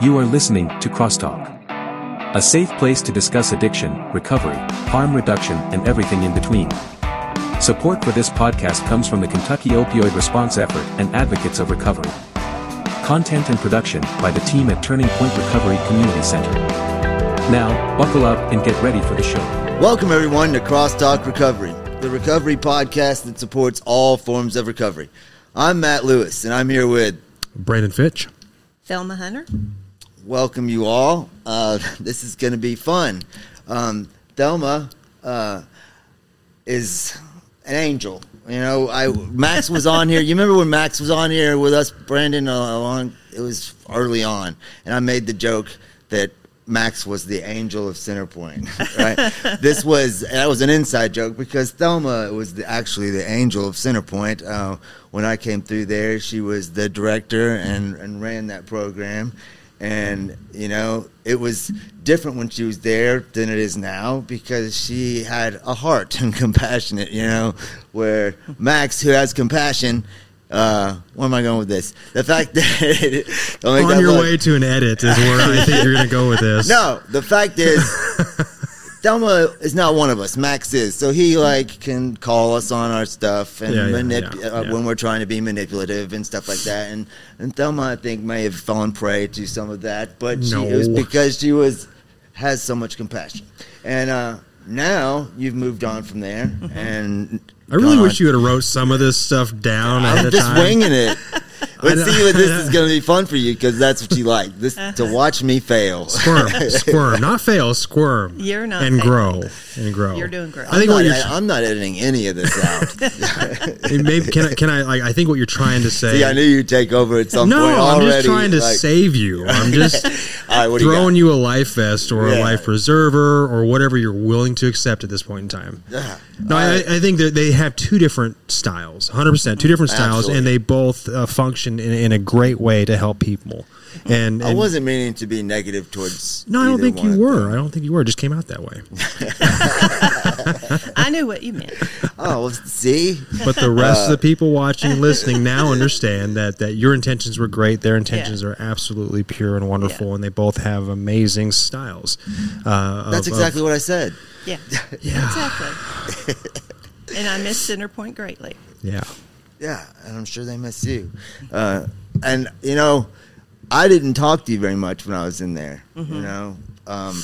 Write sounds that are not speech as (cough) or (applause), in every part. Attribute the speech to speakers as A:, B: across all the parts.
A: You are listening to Crosstalk. A safe place to discuss addiction, recovery, harm reduction, and everything in between. Support for this podcast comes from the Kentucky Opioid Response Effort and Advocates of Recovery. Content and production by the team at Turning Point Recovery Community Center. Now, buckle up and get ready for the show.
B: Welcome, everyone, to Crosstalk Recovery, the recovery podcast that supports all forms of recovery. I'm Matt Lewis, and I'm here with
C: Brandon Fitch.
D: Thelma Hunter.
B: Welcome you all. Uh, (laughs) this is going to be fun. Um, Thelma uh, is an angel. You know, I Max was on here. You remember when Max was on here with us, Brandon? Uh, along it was early on, and I made the joke that Max was the angel of Centerpoint. (laughs) Right? this was that was an inside joke because Thelma was the, actually the angel of Centerpoint. Uh, when I came through there, she was the director and, and ran that program. And you know, it was different when she was there than it is now because she had a heart (laughs) and compassionate. You know, where Max, who has compassion, uh, where am I going with this? The fact (laughs) that
C: On
B: that
C: your
B: look-
C: way to an edit is where I think you're going to go with this. (laughs)
B: no, the fact is, Thelma is not one of us. Max is, so he like can call us on our stuff and
C: Yeah, yeah,
B: manip-
C: yeah,
B: uh, when we're trying to be manipulative and stuff like that. And and Thelma, I think, may have fallen prey to some of that, but she, it was because she was has so much compassion. And uh, now you've moved on from there,
D: Mm-hmm.
B: and
C: I really wish you would have wrote some of this stuff down
B: I'm just
C: time.
B: winging it. (laughs)
C: I
B: Let's see what this is going to be fun for you because that's what you (laughs) like. This to watch me fail.
C: Squirm, (laughs) squirm, not fail, squirm.
D: You're not
C: and
D: failing.
C: grow and grow.
D: You're doing great.
C: I think
B: I'm
C: what
B: not,
C: you're
B: I'm not editing any of this out. (laughs)
C: maybe can I can I like I think what you're trying to say.
B: See, I knew you'd take over at some
C: no,
B: point No,
C: I'm
B: already.
C: just trying to
B: like-
C: save you. I'm just
B: All right, what do you
C: throwing you, a life vest or a life preserver or whatever you're willing to accept at this point in time.
B: Yeah.
C: No,
B: All
C: I,
B: right.
C: I think that they have two different styles, 100%, two different styles,
B: Absolutely.
C: and they both uh, function in, in a great way to help people. And,
B: I wasn't meaning to be negative towards.
C: No, I don't think you were.
B: them.
C: I don't think you were. It just came out that way. (laughs)
D: I knew what you meant. (laughs)
B: Oh, well, see,
C: But the rest
B: Uh,
C: of the people watching and listening now (laughs) understand that that your intentions were great. Their intentions
D: Yeah.
C: are absolutely pure and wonderful,
D: Yeah.
C: and they both have amazing styles. Uh,
B: that's
C: of-
B: exactly
C: of-
B: what I said.
D: Yeah,
C: Yeah.
D: exactly. and I miss Centerpoint greatly.
C: yeah.
B: Yeah, and I'm sure they miss you. Uh, and you know, I didn't talk to you very much when I was in there.
D: Mm-hmm.
B: You know, um,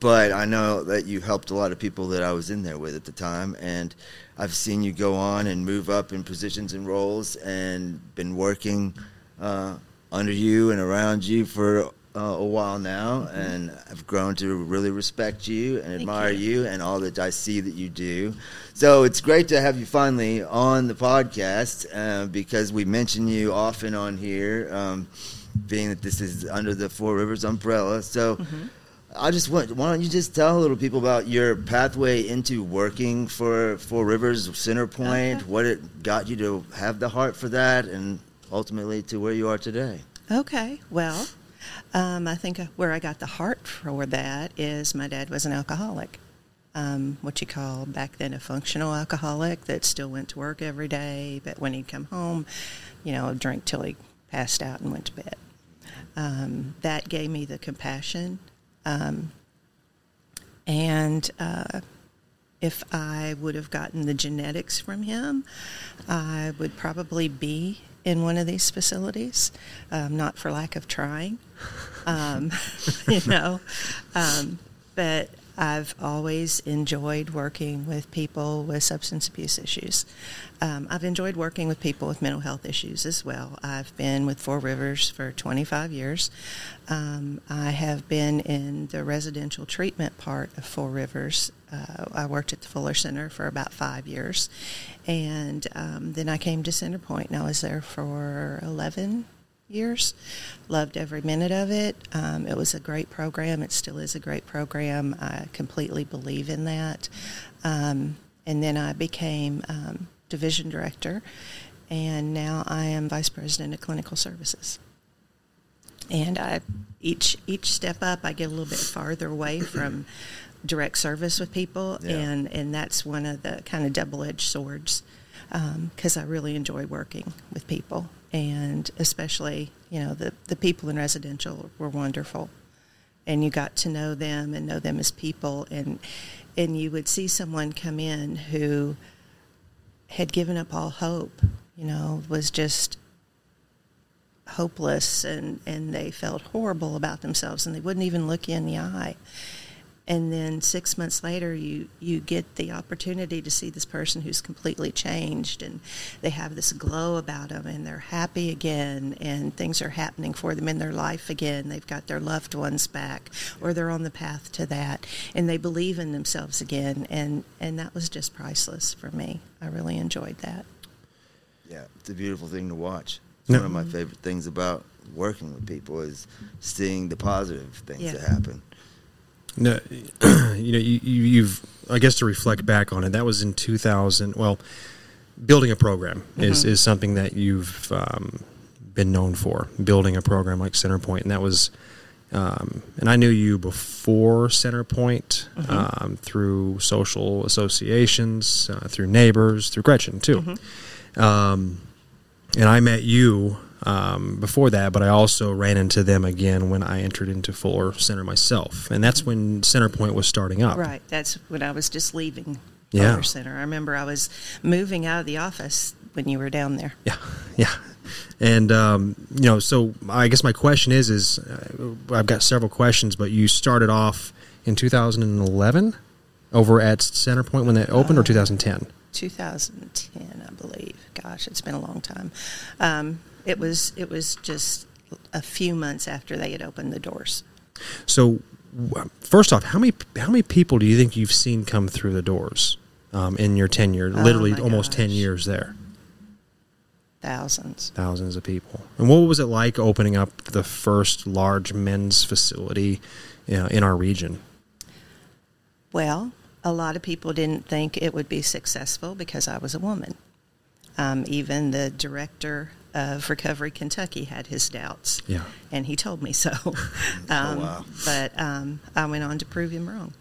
B: but I know that you helped a lot of people that I was in there with at the time, and I've seen you go on and move up in positions and roles, and been working uh, under you and around you for. Uh, a while now, and I've grown to really respect you and admire
D: you.
B: you and all that I see that you do. So it's great to have you finally on the podcast uh, because we mention you often on here, um, being that this is under the Four Rivers umbrella. So I just want, why don't you just tell a little people about your pathway into working for Four Rivers Center Point,
D: Okay.
B: what it got you to have the heart for that, and ultimately to where you are today.
D: Okay, well, um, I think where I got the heart for that is my dad was an alcoholic. Um, what you call back then a functional alcoholic that still went to work every day, but when he'd come home, you know, drink till he passed out and went to bed. Um, that gave me the compassion. Um, and uh, if I would have gotten the genetics from him, I would probably be in one of these facilities, um, not for lack of trying, (laughs) um, (laughs) you know. Um, but I've always enjoyed working with people with substance abuse issues. Um, I've enjoyed working with people with mental health issues as well. I've been with Four Rivers for 25 years. Um, I have been in the residential treatment part of Four Rivers. Uh, I worked at the Fuller Center for about five years. And um, then I came to Centerpoint, and I was there for 11 years. Loved every minute of it. Um, it was a great program. It still is a great program. I completely believe in that. Um, and then I became um, division director, and now I am vice president of clinical services. And I each each step up, I get a little bit farther away from direct service with people,
B: Yeah.
D: and and that's one of the kind of double edged swords um, because I really enjoy working with people, and especially you know the the people in residential were wonderful, and you got to know them and know them as people, and and you would see someone come in who had given up all hope, you know, was just hopeless and, and they felt horrible about themselves and they wouldn't even look you in the eye. And then six months later, you, you get the opportunity to see this person who's completely changed and they have this glow about them and they're happy again and things are happening for them in their life again. They've got their loved ones back or they're on the path to that and they believe in themselves again. And, and that was just priceless for me. I really enjoyed that.
B: Yeah, it's a beautiful thing to watch. It's
C: No.
B: one of my favorite things about working with people is seeing the positive things
D: Yeah.
B: that happen.
C: No, (clears throat) you know, you, you- you've, I guess, to reflect back on it, that was in 2000. Well, building a program is, is something that you've um, been known for, building a program like Centerpoint. And that was, um, and I knew you before Centerpoint um, through social associations, uh, through neighbors, through Gretchen, too. Um, and I met you um, before that, but I also ran into them again when I entered into Fuller Center myself, and that's when Centerpoint was starting up.
D: Right. That's when I was just leaving
C: Yeah.
D: Fuller Center. I remember I was moving out of the office when you were down there.
C: Yeah, (laughs) yeah, and um, you know, so I guess my question is, is uh, I've got several questions, but you started off in 2011 over at Centerpoint when that opened, or 2010.
D: 2010, I believe. Gosh, it's been a long time. Um, it was it was just a few months after they had opened the doors.
C: So, first off, how many how many people do you think you've seen come through the doors um, in your tenure? Literally,
D: Oh my
C: almost ten years there.
D: Thousands.
C: thousands of people. And what was it like opening up the first large men's facility you know, in our region?
D: Well, a lot of people didn't think it would be successful because I was a woman. Um, even the director of Recovery Kentucky had his doubts.
C: Yeah.
D: And he told me so. (laughs) um,
B: wow.
D: But um, I went on to prove him wrong.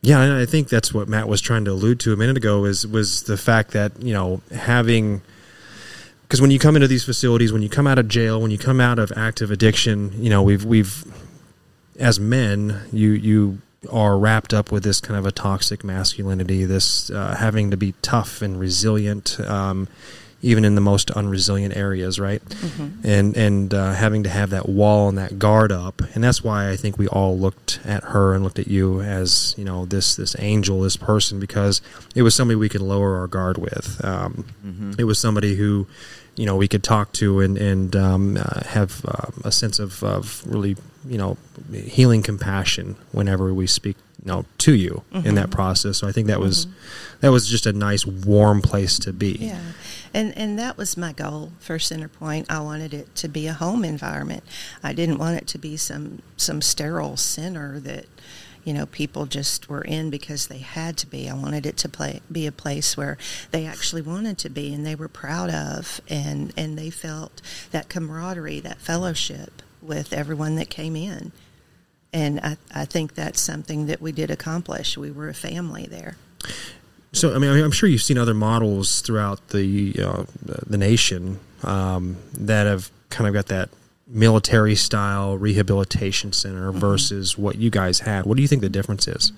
C: Yeah, and I think that's what Matt was trying to allude to a minute ago is was the fact that you know having because when you come into these facilities, when you come out of jail, when you come out of active addiction, you know we've we've as men you you are wrapped up with this kind of a toxic masculinity, this uh, having to be tough and resilient, um, even in the most unresilient areas, right? And and uh, having to have that wall and that guard up, and that's why I think we all looked at her and looked at you as you know this this angel, this person, because it was somebody we could lower our guard with. Um, It was somebody who you know we could talk to and and um, uh, have um, a sense of, of really you know healing compassion whenever we speak you know to you in that mm-hmm. process. So I think that was mm-hmm. that was just a nice warm place to be.
D: Yeah, and and that was my goal for Centerpoint. I wanted it to be a home environment. I didn't want it to be some some sterile center that you know people just were in because they had to be. I wanted it to play be a place where they actually wanted to be and they were proud of, and and they felt that camaraderie, that fellowship with everyone that came in. And I, I think that's something that we did accomplish. We were a family there.
C: So I mean, I'm sure you've seen other models throughout the uh, the nation um, that have kind of got that military style rehabilitation center versus what you guys had. What do you think the difference is?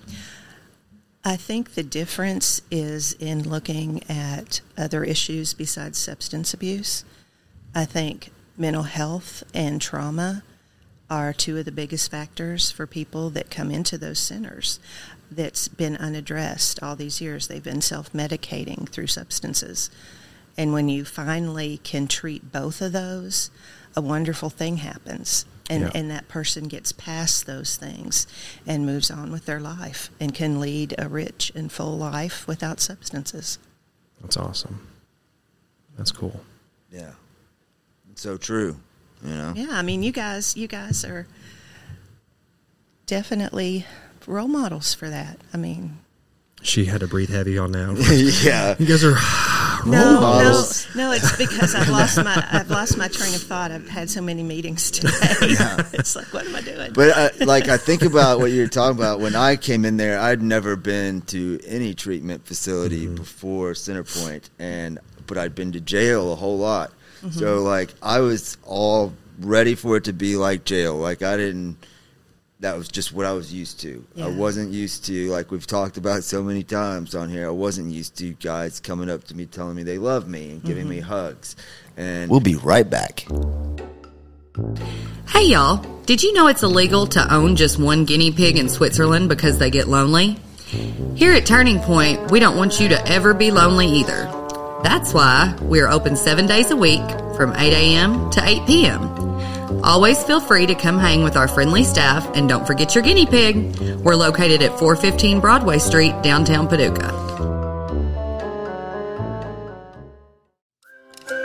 D: I think the difference is in looking at other issues besides substance abuse. I think mental health and trauma are two of the biggest factors for people that come into those centers that's been unaddressed all these years. They've been self medicating through substances. And when you finally can treat both of those, a wonderful thing happens. And,
C: Yeah.
D: and that person gets past those things and moves on with their life and can lead a rich and full life without substances.
C: That's awesome. That's cool.
B: Yeah. It's so true. You know?
D: Yeah, I mean, you guys, you guys are definitely role models for that. I mean,
C: She had to breathe heavy on that. (laughs)
B: yeah.
C: You guys are (sighs)
D: No,
B: Models.
D: no, no. It's because I've lost my I've lost my train of thought. I've had so many meetings (laughs) today. it's like, what am I doing?
B: But uh, like I think about what you're talking (laughs) about. When I came in there, I'd never been to any treatment facility
C: Mm-hmm.
B: before Centerpoint, and but I'd been to jail a whole lot.
D: Mm-hmm.
B: So like I was all ready for it to be like jail. Like I didn't. That was just what I was used to. I wasn't used to like we've talked about so many times on here. I wasn't used to guys coming up to me telling me they love me and giving
D: Mm-hmm.
B: me hugs. And
E: We'll be right back.
F: Hey y'all, did you know it's illegal to own just one guinea pig in Switzerland because they get lonely? Here at Turning Point, we don't want you to ever be lonely either. That's why we're open seven days a week from 8 a.m. to 8 p.m. Always feel free to come hang with our friendly staff and don't forget your guinea pig. We're located at 415 Broadway Street, downtown Paducah.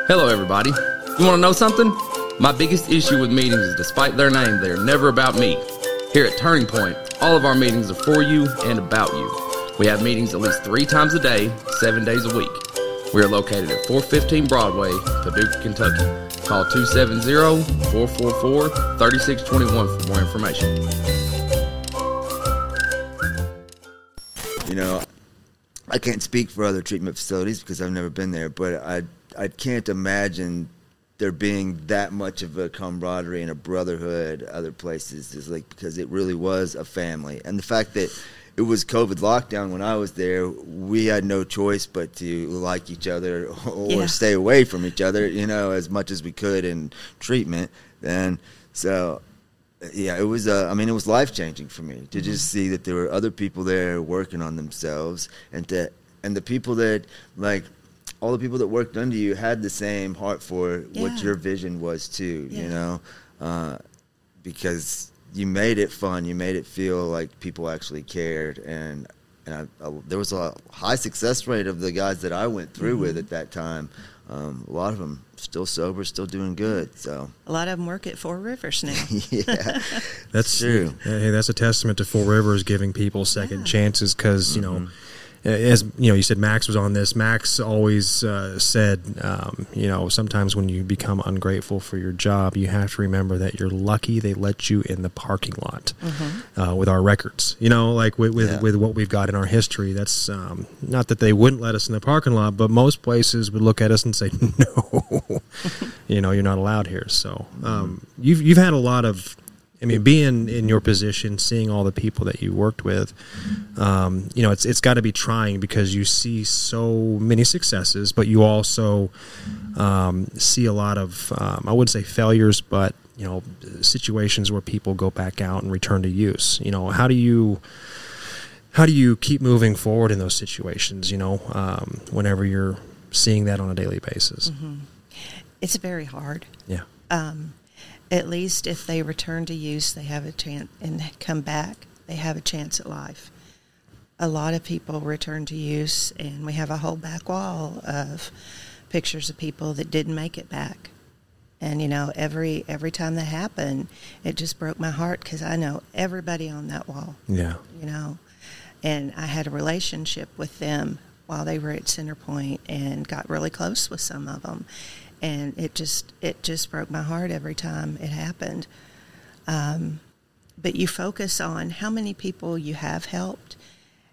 G: Hello, everybody. You want to know something? My biggest issue with meetings is despite their name, they are never about me. Here at Turning Point, all of our meetings are for you and about you. We have meetings at least three times a day, seven days a week. We are located at 415 Broadway, Paducah, Kentucky. Call 270-444-3621 for more information.
B: you know, I can't speak for other treatment facilities because I've never been there, but I I can't imagine there being that much of a camaraderie and a brotherhood other places is like because it really was a family. And the fact that it was COVID lockdown when I was there, we had no choice but to like each other (laughs) or
D: Yeah.
B: stay away from each other, you know, as much as we could in treatment. And so yeah, it was. Uh, I mean, it was life changing for me to just see that there were other people there working on themselves, and to and the people that like all the people that worked under you had the same heart for
D: Yeah.
B: what your vision was too. You know, uh, because you made it fun, you made it feel like people actually cared, and and I, I, there was a high success rate of the guys that I went through with at that time. Um, a lot of them still sober, still doing good. So
D: A lot of them work at Four Rivers now. (laughs)
B: yeah, (laughs)
C: That's
B: true.
C: Hey, that's a testament to Four Rivers giving people second
D: Yeah.
C: chances because you know,
B: Mm-hmm.
C: As you know, you said Max was on this. Max always uh, said, um, you know, sometimes when you become ungrateful for your job, you have to remember that you're lucky they let you in the parking lot uh, with our records. You know, like with with,
B: Yeah.
C: with what we've got in our history. That's um, not that they wouldn't let us in the parking lot, but most places would look at us and say, (laughs) no, (laughs) you know, you're not allowed here. So um, you've you've had a lot of I mean, being in your position, seeing all the people that you worked with, um, you know, it's it's got to be trying because you see so many successes, but you also um, see a lot of um, I wouldn't say failures, but you know, situations where people go back out and return to use. You know, how do you how do you keep moving forward in those situations? You know, um, whenever you're seeing that on a daily basis.
D: It's very hard.
C: Yeah.
D: um, at least if they return to use, they have a chance and come back. They have a chance at life. A lot of people return to use, and we have a whole back wall of pictures of people that didn't make it back. And you know, every every time that happened, it just broke my heart because I know everybody on that wall
C: Yeah.
D: you know. And I had a relationship with them while they were at Centerpoint and got really close with some of them. And it just it just broke my heart every time it happened. Um, but you focus on how many people you have helped,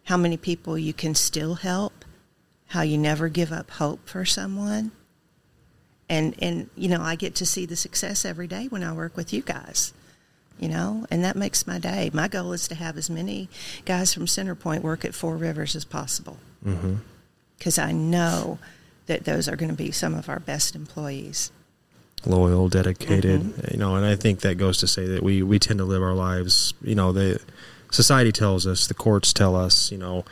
D: how many people you can still help, how you never give up hope for someone. And and you know, I get to see the success every day when I work with you guys you know, and that makes my day. My goal is to have as many guys from Centerpoint work at Four Rivers as possible because I know that those are going to be some of our best employees.
C: loyal, dedicated, you know, and I think that goes to say that we, we tend to live our lives, you know, the society tells us, the courts tell us, you know,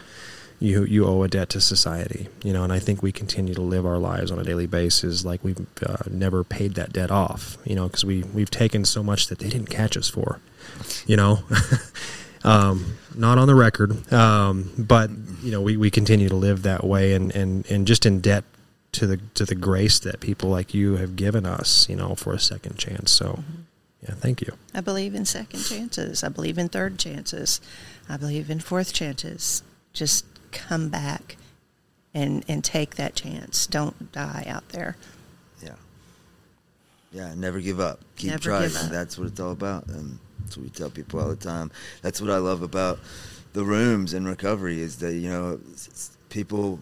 C: you you owe a debt to society, you know, and I think we continue to live our lives on a daily basis like we've uh, never paid that debt off, you know, because we we've taken so much that they didn't catch us for, you know. (laughs) um, not on the record, um, but you know we, we continue to live that way and, and, and just in debt to the to the grace that people like you have given us, you know, for a second chance. So, mm-hmm. yeah, thank you.
D: I believe in second chances. I believe in third chances. I believe in fourth chances. Just come back and and take that chance. Don't die out there.
B: Yeah. Yeah, never give up. Keep
D: Never
B: trying.
D: give up.
B: That's what it's all about. And that's what we tell people all the time. That's what I love about the rooms and recovery is that, you know, it's- it's- people,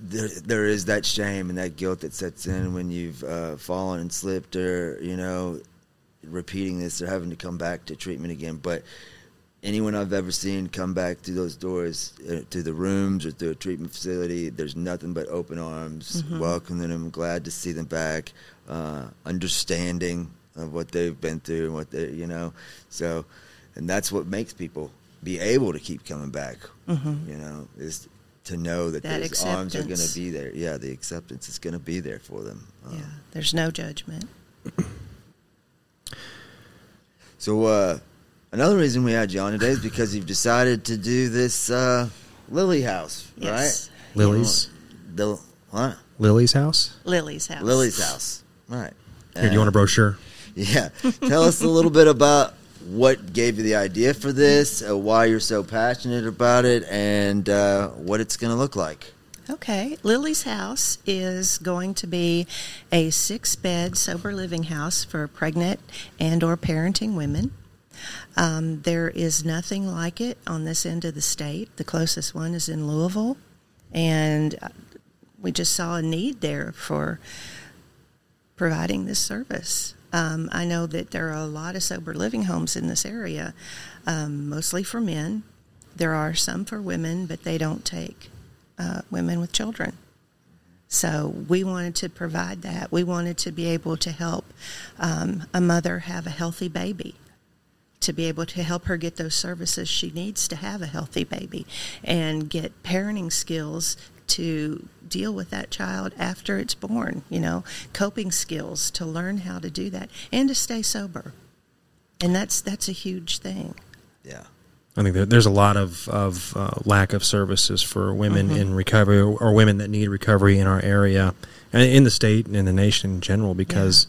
B: there, there is that shame and that guilt that sets in when you've uh, fallen and slipped or, you know, repeating this or having to come back to treatment again. But anyone I've ever seen come back through those doors, uh, to the rooms or through a treatment facility, there's nothing but open arms, welcoming them, glad to see them back, uh, understanding of what they've been through and what they, you know, so, and that's what makes people be able to keep coming back. You know, is to know that,
D: That
B: those arms are going to be there. Yeah, the acceptance is going to be there for them. Uh,
D: Yeah, there's no judgment. (clears throat)
B: So uh, another reason we had you on today is because you've decided to do this uh, Lily House,
D: Yes.
B: right?
C: Lily's
B: The what?
C: Lily's house.
D: Lily's house.
B: Lily's house, right?
C: Here, do you want a brochure? (laughs)
B: Yeah. Tell us a little bit about what gave you the idea for this, uh, why you're so passionate about it, and uh, what it's going to look like.
D: Okay, Lily's house is going to be a six-bed sober living house for pregnant and or parenting women. Um, there is nothing like it on this end of the state. The closest one is in Louisville, and uh, we just saw a need there for providing this service. Um, I know that there are a lot of sober living homes in this area, um, mostly for men. There are some for women, but they don't take uh, women with children. So we wanted to provide that. We wanted to be able to help um, a mother have a healthy baby, to be able to help her get those services she needs to have a healthy baby, and get parenting skills to deal with that child after it's born. You know, coping skills to learn how to do that and to stay sober. And that's that's a huge thing.
B: Yeah.
C: I think there's a lot of, of uh, lack of services for women mm-hmm. in recovery or, or women that need recovery in our area and in the state and in the nation in general because,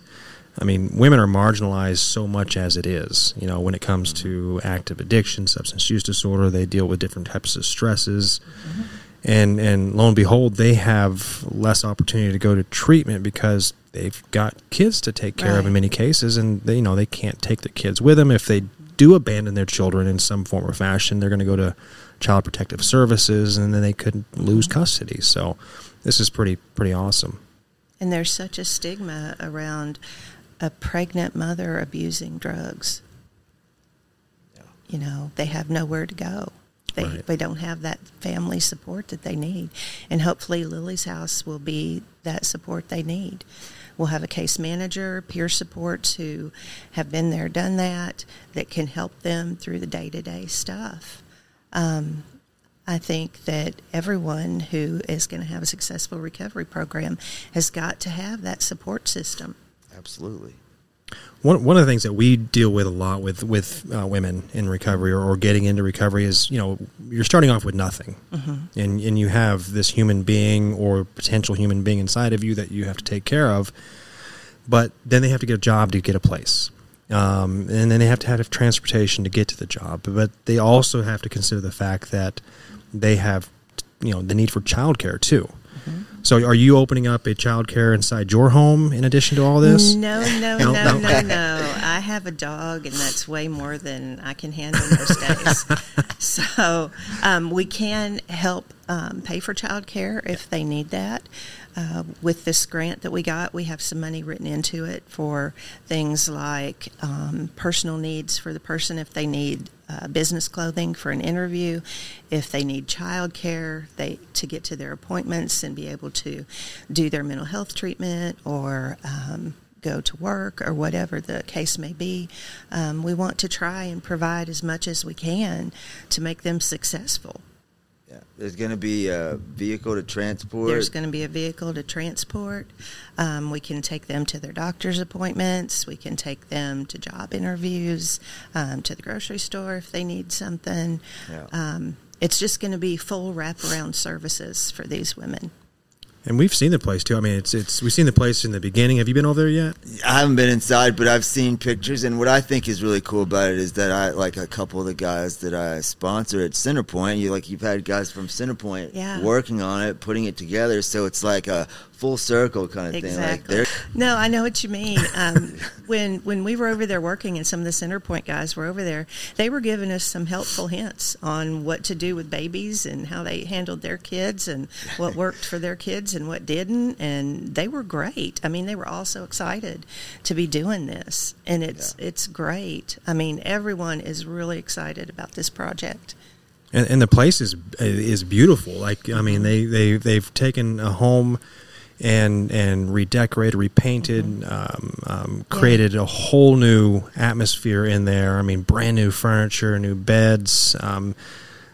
C: I mean, women are marginalized so much as it is. You know, when it comes mm-hmm. to active addiction, substance use disorder, they deal with different types of stresses. Mm-hmm. And, and lo and behold, they have less opportunity to go to treatment because they've got kids to take care of in many cases, and they, you know they can't take their kids with them if they do abandon their children in some form or fashion. They're going to go to child protective services, and then they could lose mm-hmm. custody. So, this is pretty pretty awesome.
D: And there's such a stigma around a pregnant mother abusing drugs. You know, they have nowhere to go. They,
C: Right.
D: they don't have that family support that they need. And hopefully, Lily's House will be that support they need. We'll have a case manager, peer supports who have been there, done that, that can help them through the day to day stuff. Um, I think that everyone who is going to have a successful recovery program has got to have that support system.
B: Absolutely.
C: One one of the things that we deal with a lot with with uh, women in recovery or, or getting into recovery is you know you're starting off with nothing, and and you have this human being or potential human being inside of you that you have to take care of, but then they have to get a job to get a place. Um, and then they have to have transportation to get to the job, but they also have to consider the fact that they have, you know, the need for childcare too. So, are you opening up a childcare inside your home in addition to all this?
D: No, no, (laughs)
C: No,
D: no,
C: no.
D: no. I have a dog, and that's way more than I can handle most days. (laughs) so um, we can help um, pay for childcare if they need that. Uh, with this grant that we got, we have some money written into it for things like um, personal needs for the person if they need uh, business clothing for an interview, if they need childcare, they to get to their appointments and be able to do their mental health treatment or um, go to work or whatever the case may be. Um, we want to try and provide as much as we can to make them successful.
B: There's going to be a vehicle to transport.
D: There's going to be a vehicle to transport. Um, we can take them to their doctor's appointments. We can take them to job interviews, um, to the grocery store if they need something.
B: Yeah.
D: Um, it's just going to be full wraparound services for these women.
C: And we've seen the place too. I mean, it's it's we've seen the place in the beginning. Have you been over there yet?
B: I haven't been inside, but I've seen pictures. And what I think is really cool about it is that I like a couple of the guys that I sponsor at Centerpoint. You like you've had guys from Centerpoint
D: Yeah.
B: working on it, putting it together. So it's like a full circle kind of thing. Like
D: Exactly. No, I know what you mean. (laughs) Um, when when we were over there working, and some of the Centerpoint guys were over there, they were giving us some helpful hints on what to do with babies and how they handled their kids and what worked for their kids and what didn't. And they were great. I mean, they were all so excited to be doing this, and it's it's great. I mean, everyone is really excited about this project.
C: And, and the place is is beautiful. Like I mean, they they they've taken a home and and redecorated, repainted, um, um, created a whole new atmosphere in there. I mean, brand new furniture, new beds. Um,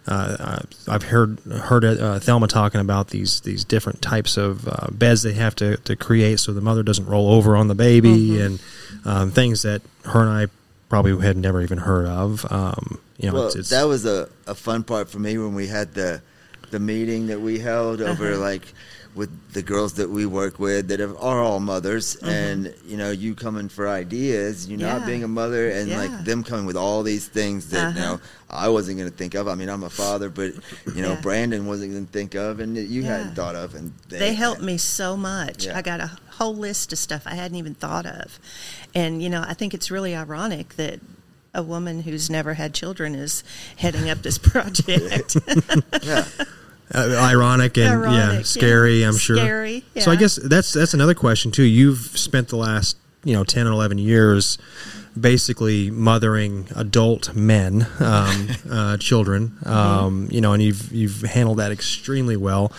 C: uh, uh, I've heard heard uh, Thelma talking about these these different types of uh, beds they have to, to create so the mother doesn't roll over on the baby and um, things that her and I probably had never even heard of. Um, you know,
B: well,
C: it's, it's,
B: that was a, a fun part for me when we had the the meeting that we held over
D: Uh-huh.
B: like with the girls that we work with that have, are all mothers
D: Mm-hmm.
B: and you know you coming for ideas you not being a mother and
D: Yeah.
B: like them coming with all these things that you
D: Uh-huh.
B: know I wasn't going to think of I mean I'm a father but you know
D: Yeah.
B: Brandon wasn't going to think of and you
D: Yeah.
B: hadn't thought of and
D: They helped me so much.
B: Yeah.
D: I got a whole list of stuff I hadn't even thought of. And, you know, I think it's really ironic that a woman who's never had children is heading up this (laughs) project. (laughs)
B: yeah (laughs)
C: uh, ironic and
D: Ironic,
C: yeah,
D: yeah.
C: scary. I'm sure.
D: Scary,
C: So I guess that's that's another question too. You've spent the last you know ten or eleven years basically mothering adult men, um, (laughs) uh, children. Um, you know, and you've you've handled that extremely well.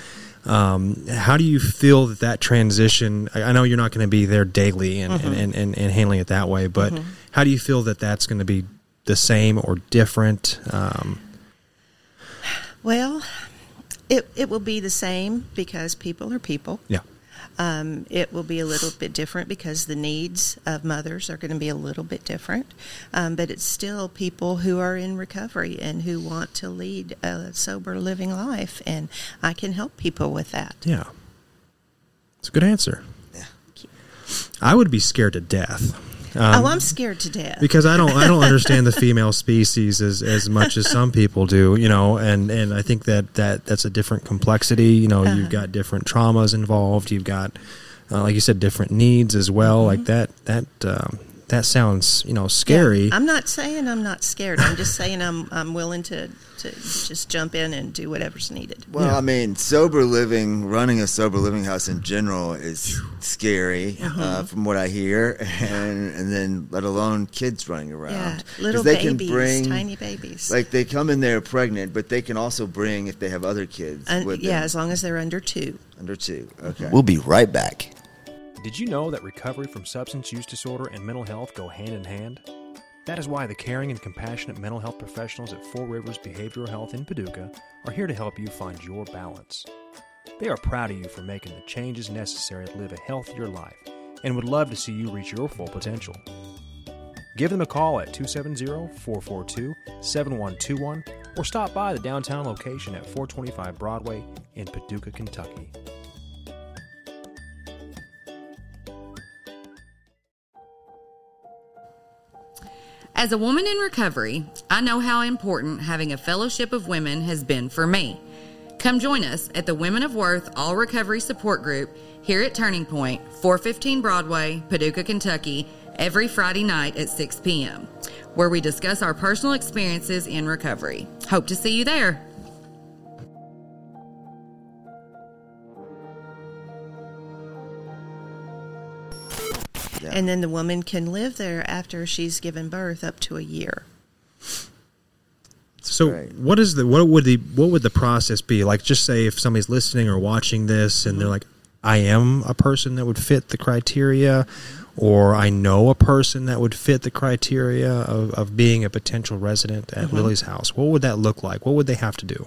C: Um, how do you feel that that transition? I, I know you're not going to be there daily and, and, and, and, and handling it that way, but how do you feel that that's going to be the same or different? Um,
D: well, it, it will be the same because people are people.
C: yeah.
D: Um, it will be a little bit different because the needs of mothers are going to be a little bit different. Um, but it's still people who are in recovery and who want to lead a sober living life. And I can help people with that.
C: Yeah. It's a good answer.
B: Yeah.
C: I would be scared to death. Um,
D: oh, I'm scared to death.
C: because I don't I don't (laughs) understand the female species as, as much as some people do, you know, and, and I think that, that that's a different complexity. You know, you've got different traumas involved. You've got, uh, like you said, different needs as well. Like that that um, that sounds you know scary.
D: Yeah, I'm not saying I'm not scared. I'm just saying I'm I'm willing to, to just jump in and do whatever's needed.
B: Well,
C: Yeah.
B: I mean, sober living, running a sober living house in general is scary,
D: Uh-huh.
B: uh, from what I hear, and and then let alone kids running around.
D: Yeah,
B: 'Cause
D: little
B: they
D: babies,
B: can bring,
D: tiny babies.
B: Like they come in there pregnant, but they can also bring if they have other kids
D: Un-
B: with
D: yeah,
B: them
D: as long as they're under two.
B: under two. Okay.
E: We'll be right back.
C: Did you know that recovery from substance use disorder and mental health go hand in hand? That is why the caring and compassionate mental health professionals at Four Rivers Behavioral Health in Paducah are here to help you find your balance. They are proud of you for making the changes necessary to live a healthier life and would love to see you reach your full potential. Give them a call at 270 442 7121 or stop by the downtown location at 425 Broadway in Paducah, Kentucky.
F: As a woman in recovery, I know how important having a fellowship of women has been for me. Come join us at the Women of Worth All Recovery Support Group here at Turning Point, 415 Broadway, Paducah, Kentucky, every Friday night at 6 p.m., where we discuss our personal experiences in recovery. Hope to see you there.
D: And then the woman can live there after she's given birth up to a year.
C: So
B: Right.
C: what is the what would the what would the process be? Like just say if somebody's listening or watching this and they're mm-hmm. like I am a person that would fit the criteria or I know a person that would fit the criteria of, of being a potential resident at mm-hmm. Lily's house. What would that look like? What would they have to do?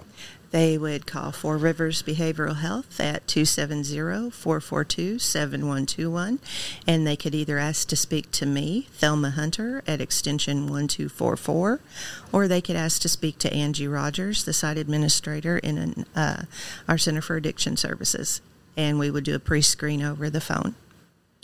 D: They would call Four Rivers Behavioral Health at 270-442-7121 and they could either ask to speak to me, Thelma Hunter at extension 1244, or they could ask to speak to Angie Rogers, the site administrator in an, uh, our Center for Addiction Services. and we would do a pre-screen over the phone.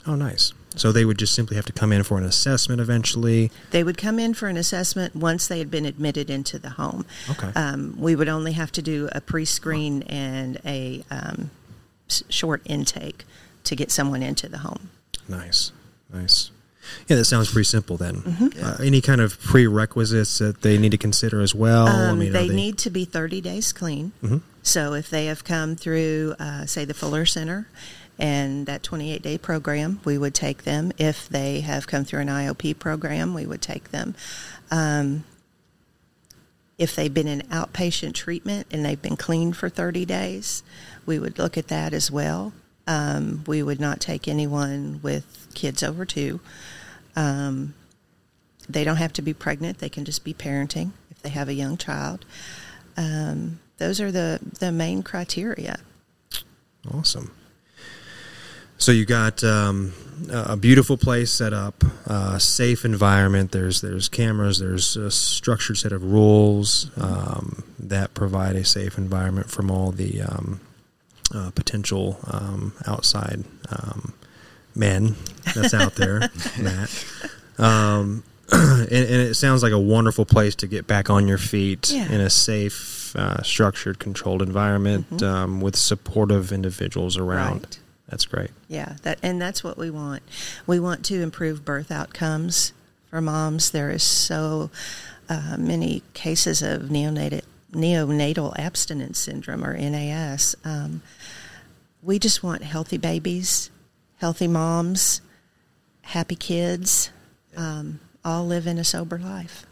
C: Oh, nice. So they would just simply have to come in for an assessment eventually.
D: They would come in for an assessment once they had been admitted into the home.
C: Okay.
D: Um, we would only have to do a pre-screen and a um, short intake to get someone into the home.
C: Nice, nice. Yeah, that sounds pretty simple then.
D: Mm-hmm.
C: Uh, any kind of prerequisites that they need to consider as well? I
D: Um,
C: mean, are
D: they need to be 30 days clean.
C: Mhm.
D: So if they have come through, uh, say, the Fuller Center and that 28 day program, we would take them. If they have come through an IOP program, we would take them. Um, if they've been in outpatient treatment and they've been clean for 30 days, we would look at that as well. Um, we would not take anyone with kids over two. Um, they don't have to be pregnant; they can just be parenting if they have a young child. Um, those are the the main criteria.
C: Awesome. So you got um, a beautiful place set up, a safe environment. There's there's cameras. There's a structured set of rules um, that provide a safe environment from all the um, uh, potential um, outside um, men that's out there. (laughs) Matt. Um, (clears throat) and, and it sounds like a wonderful place to get back on your feet
D: Yeah.
C: in a safe, uh, structured, controlled environment um, with supportive individuals around.
D: Right.
C: That's great.
D: Yeah, that and that's what we want. We want to improve birth outcomes for moms. There is so uh, many cases of neonatal neonatal abstinence syndrome or NAS. Um, we just want healthy babies, healthy moms, happy kids, um, all live in a sober life.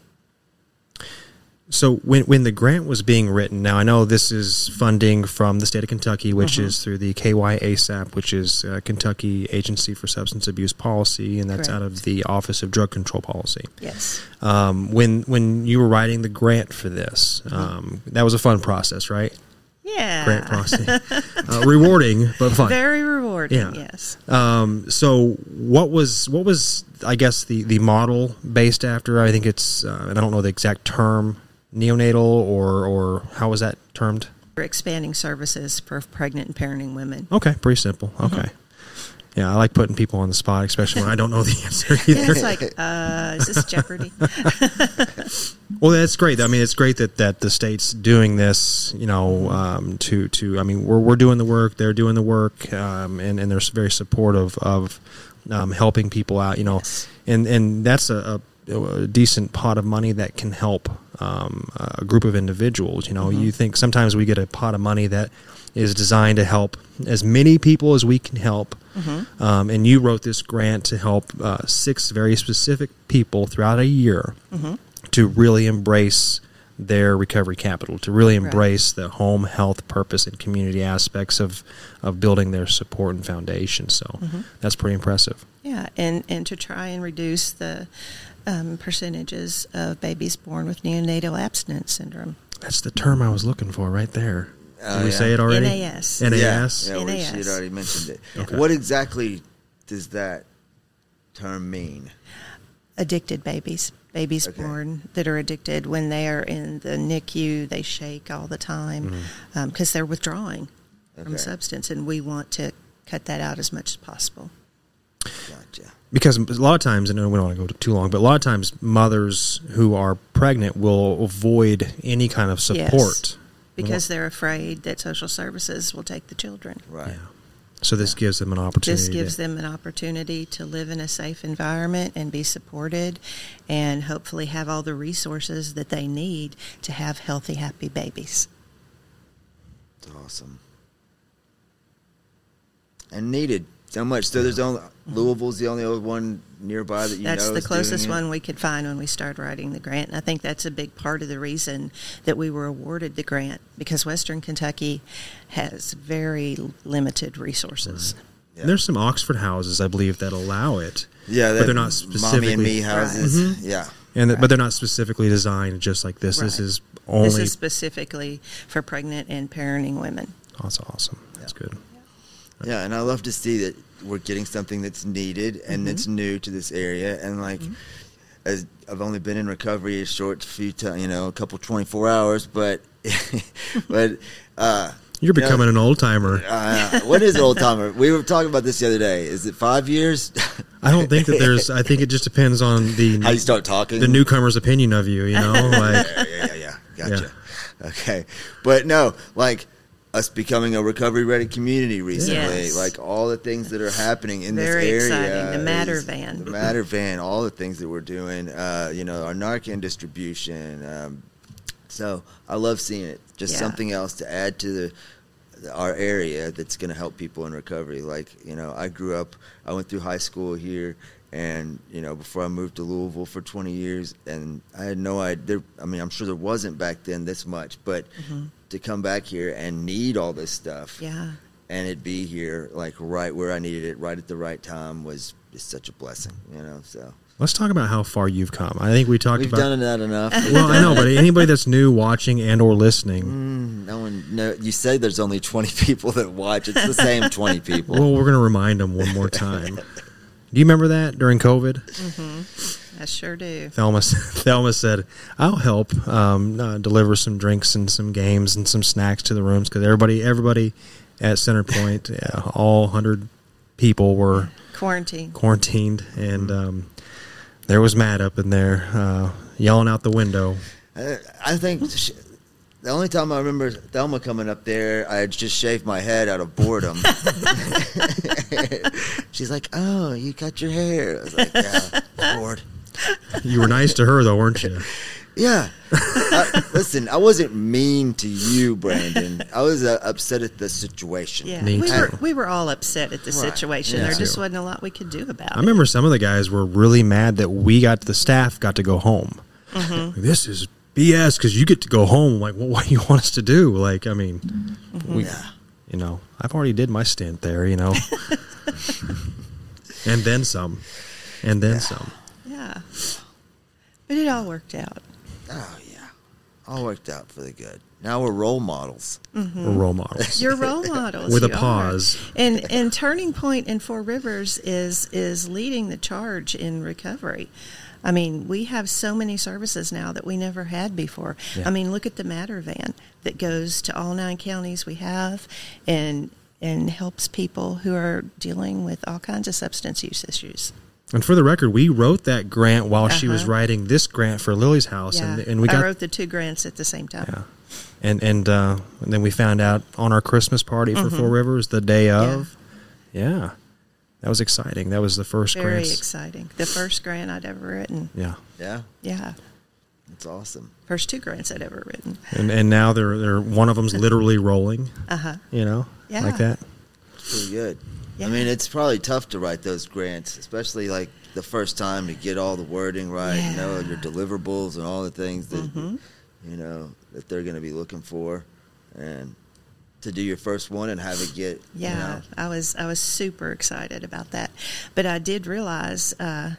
C: So when when the grant was being written, now I know this is funding from the state of Kentucky, which is through the KY ASAP, which is uh, Kentucky Agency for Substance Abuse Policy, and that's out of the Office of Drug Control Policy.
D: Yes.
C: Um, when when you were writing the grant for this, um, that was a fun process, right?
D: Yeah.
C: Grant process, (laughs) uh, rewarding but fun.
D: Very rewarding.
C: Yeah.
D: Yes.
C: Um, so what was what was I guess the the model based after? I think it's uh, and I don't know the exact term, neonatal or or how was that termed?
D: We're expanding services for pregnant and parenting women.
C: Okay, pretty simple. Okay. Yeah, I like putting people on the spot, especially when I don't know the answer either. (laughs)
D: Yeah, it's like, uh, is this Jeopardy? (laughs)
C: Well, that's great. I mean, it's great that, that the state's doing this. You know, um, to to I mean, we're we're doing the work, they're doing the work, um, and and they're very supportive of um, helping people out. You know,
D: Yes.
C: and and that's a, a, a decent pot of money that can help um, a group of individuals. You know, you think sometimes we get a pot of money that is designed to help as many people as we can help. Um, and you wrote this grant to help uh, six very specific people throughout a year to really embrace their recovery capital, to really
D: Right.
C: embrace the home health purpose and community aspects of, of building their support and foundation. So that's pretty impressive.
D: Yeah, and, and to try and reduce the um, percentages of babies born with neonatal abstinence syndrome.
C: That's the term I was looking for right there.
B: Oh,
C: Did we
B: yeah.
C: say it already?
D: NAS.
C: NAS.
B: Yeah, yeah well, she had already mentioned it.
C: Okay.
B: What exactly does that term mean?
D: Addicted babies, babies
B: Okay.
D: born that are addicted when they are in the NICU, they shake all the time because they're withdrawing from substance, and we want to cut that out as much as possible.
B: Gotcha.
C: Because a lot of times, and we don't want to go too long, but a lot of times mothers who are pregnant will avoid any kind of
D: Yes.
C: support.
D: Because they're afraid that social services will take the children.
B: Right.
C: Yeah. So this gives them an opportunity.
D: This gives
C: to-
D: them an opportunity to live in a safe environment and be supported and hopefully have all the resources that they need to have healthy, happy babies.
B: It's awesome. And needed so much. So there's only Louisville's the only other one nearby that you
D: That's
B: know.
D: the closest
B: doing it?
D: one we could find when we started writing the grant. And I think that's a big part of the reason that we were awarded the grant because Western Kentucky has very limited resources.
C: And There's some Oxford houses, I believe, that allow it.
B: Yeah,
C: but they're not
B: mommy
C: specifically.
B: and me houses.
D: Right.
B: Yeah. Mm-hmm.
C: And th- but they're not specifically designed just like this. This is only.
D: This is specifically for pregnant and parenting women.
C: that's awesome. That's good.
B: Yeah, and I love to see that we're getting something that's needed and
D: Mm-hmm.
B: that's new to this area. And like, as I've only been in recovery a short few times, you know, a couple twenty four hours, but (laughs) but uh,
C: You're becoming an old timer.
B: Uh, what is old timer? We were talking about this the other day. Is it five years?
C: I don't think that there's. I think it just depends on the
B: How you start talking?
C: the newcomer's opinion of you. You know, (laughs) like
B: yeah, yeah, yeah, yeah. Gotcha. Okay, but no, like us becoming a recovery ready community recently,
D: Yes.
B: like all the things that are happening in
D: Very
B: this area.
D: exciting. The Matter
B: is-
D: Van.
B: the (laughs) Matter Van, all the things that we're doing. Uh, you know, our Narcan distribution. Um, so I love seeing it. Just
D: Yeah.
B: something else to add to the our area that's going to help people in recovery. Like, you know, I grew up, I went through high school here, and, you know, before I moved to Louisville for 20 years, and I had no idea. There, I mean, I'm sure there wasn't back then this much, but to come back here and need all this stuff
D: Yeah.
B: and it be here, like, right where I needed it, right at the right time, was just such a blessing, you know, so.
C: let's talk about how far you've come. I think we talked
B: We've
C: about.
B: done that enough. (laughs)
C: well, I know, but anybody that's new watching and or listening,
B: Mm, no one, no, you say there's only 20 (laughs) people that watch. It's the same 20 people.
C: well, we're going to remind them one more time. (laughs) Do you remember that during COVID?
D: I sure do.
C: Thelma, (laughs) Thelma said, "I'll help um, uh, deliver some drinks and some games and some snacks to the rooms because everybody, everybody at CenterPoint, uh, all hundred people were
D: Quarantine.
C: quarantined, and um, there was Matt up in there uh, yelling out the window.
B: Uh, I think sh- the only time I remember Thelma coming up there, I had just shaved my head out of boredom. (laughs) (laughs) She's like, "Oh, you cut your hair." I was like, "Yeah, bored."
C: You were nice to her though, weren't you?
B: Yeah. I, listen, I wasn't mean to you, Brandon. I was uh, upset at the situation.
D: Yeah,
C: Me
D: we
C: too.
D: were we were all upset at the
B: Right.
D: situation.
B: Me
D: There just wasn't a lot we could do about
C: I
D: it.
C: remember some of the guys were really mad that we got the staff got to go home.
D: Mm-hmm.
C: Like, this is BS because you get to go home. Like, well, what do you want us to do? Like, I mean,
D: Mm-hmm.
C: we,
B: Yeah.
C: you know, I've already did my stint there, you know, (laughs) and then some, and then some.
D: Yeah, but it all worked out.
B: Oh yeah, all worked out for the good. Now we're role models. Mm-hmm.
C: We're role models.
D: You're role models
C: With a
D: you are.
C: pause.
D: And and Turning Point in Four Rivers is is leading the charge in recovery. I mean, we have so many services now that we never had before.
C: Yeah.
D: I mean, look at the Matter Van that goes to all nine counties we have, and and helps people who are dealing with all kinds of substance use issues.
C: And for the record, we wrote that grant while she was
D: Uh-huh.
C: writing this grant for Lily's house,
D: Yeah,
C: and, and we
D: I
C: got
D: wrote the two grants at the same time.
C: Yeah. And and uh, and then we found out on our Christmas party for Four Rivers the day of. Yeah. That was exciting. That was the first
D: Very
C: grant.
D: exciting. The first grant I'd ever written.
C: Yeah.
B: Yeah,
D: Yeah,
B: it's awesome.
D: first two grants I'd ever written.
C: And and now they're they're one of them's (laughs) literally rolling,
D: Uh huh.
C: you know?
D: Yeah.
C: Like that.
B: It's pretty good.
D: Yeah.
B: I mean, it's probably tough to write those grants, especially like the first time to get all the wording right, you know, your deliverables and all the things that
D: Mhm.
B: you know that they're going to be looking for, and to do your first one and have it get
D: Yeah,
B: you know,
D: I was I was super excited about that, but I did realize uh,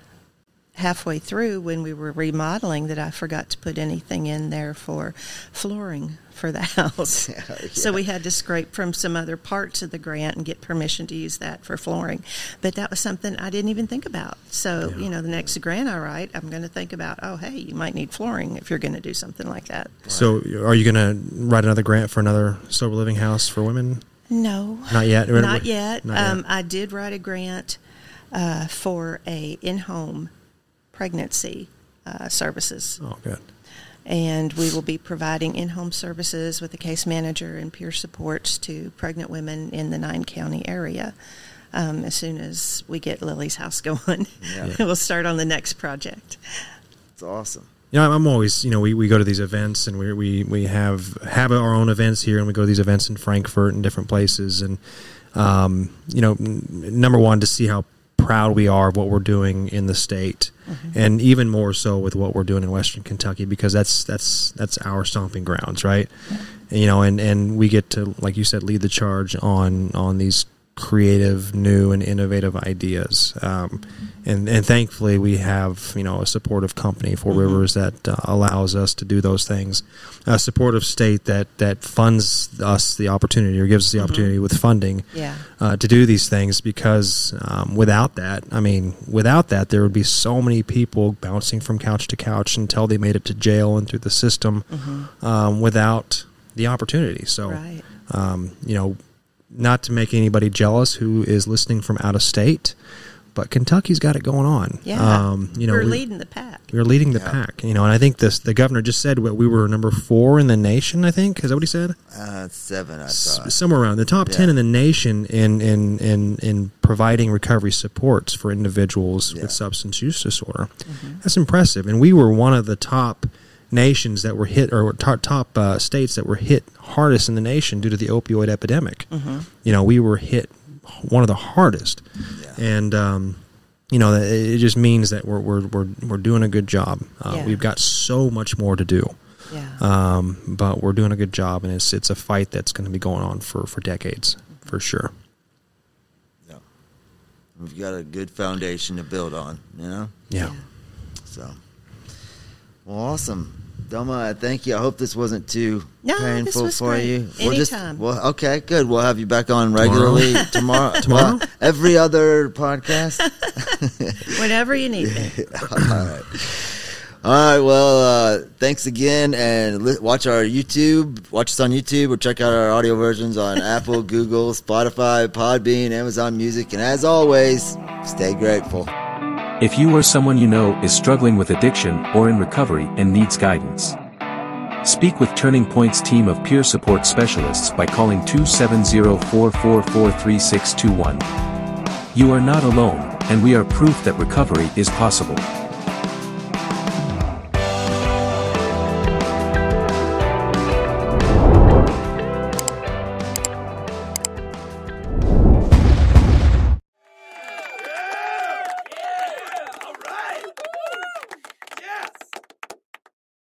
D: halfway through when we were remodeling that I forgot to put anything in there for flooring for the (laughs) house. (laughs)
B: Yeah,
D: So we had to scrape from some other parts of the grant and get permission to use that for flooring. But that was something I didn't even think about. So
C: Yeah.
D: you know, the next grant I write, I'm going to think about, oh hey, you might need flooring if you're going to do something like that.
C: So are you going to write another grant for another sober living house for women?
D: No,
C: Not yet.
D: Not yet.
C: Not yet.
D: um, I did write a grant uh, for a in-home pregnancy uh, services,
C: oh, good.
D: and we will be providing in-home services with a case manager and peer supports to pregnant women in the nine county area. Um, as soon as we get Lily's house (laughs) going,
B: Yeah. (laughs)
D: we'll start on the next project.
B: it's awesome.
C: You know, I'm always, you know, we, we go to these events and we, we, we have, have our own events here and we go to these events in Frankfort and different places. And, um, you know, n- number one, to see how proud we are of what we're doing in the state mm-hmm. and even more so with what we're doing in Western Kentucky, because that's, that's, that's our stomping grounds. Right. And, you know, and, and we get to, like you said, lead the charge on, on these creative, new, and innovative ideas. Um, and and thankfully, we have you know a supportive company, 4 Rivers, that uh, allows us to do those things. A supportive state that that funds us the opportunity or gives us the opportunity with funding.
D: Yeah.
C: Uh, to do these things because um, without that, I mean, without that, there would be so many people bouncing from couch to couch until they made it to jail and through the system um, without the opportunity. So,
D: Right.
C: Um, you know, not to make anybody jealous who is listening from out of state, but Kentucky's got it going on.
D: Yeah.
C: Um, you know,
D: we're
C: we-
D: leading the pack.
C: we're leading the pack, you know, and I think this the governor just said what we were number four in the nation. I think is that what he said?
B: Uh, seven, I
C: S-
B: thought.
C: somewhere around the top ten in the nation in in in in providing recovery supports for individuals
B: Yeah.
C: with substance use disorder. That's impressive, and we were one of the top nations that were hit, or top, top uh, states that were hit hardest in the nation due to the opioid epidemic. You know, we were hit one of the hardest,
B: Yeah.
C: and. Um, you know, it it just means that we're we're we're, we're doing a good job. Uh,
D: Yeah.
C: We've got so much more to do
D: Yeah.
C: um, but we're doing a good job, and it's it's a fight that's going to be going on for for decades, for sure.
B: Yeah. We've got a good foundation to build on, you know?
C: Yeah,
B: So, well, awesome. Thelma, I thank you. I hope this wasn't too
D: No, this
B: painful
D: was
B: for
D: great.
B: you. We'll just-
D: Anytime.
B: well, okay, good. We'll have you back on regularly tomorrow. (laughs)
C: Tomorrow?
B: Well, every other podcast. (laughs)
D: Whenever you need me. (laughs)
B: All right. All right. Well, uh, thanks again, and li- watch our YouTube. Watch us on YouTube, or check out our audio versions on Apple, Google, Spotify, Podbean, Amazon Music, and as always, stay grateful.
A: If you or someone you know is struggling with addiction or in recovery and needs guidance, speak with Turning Point's team of peer support specialists by calling 270-444-3621. You are not alone, and we are proof that recovery is possible.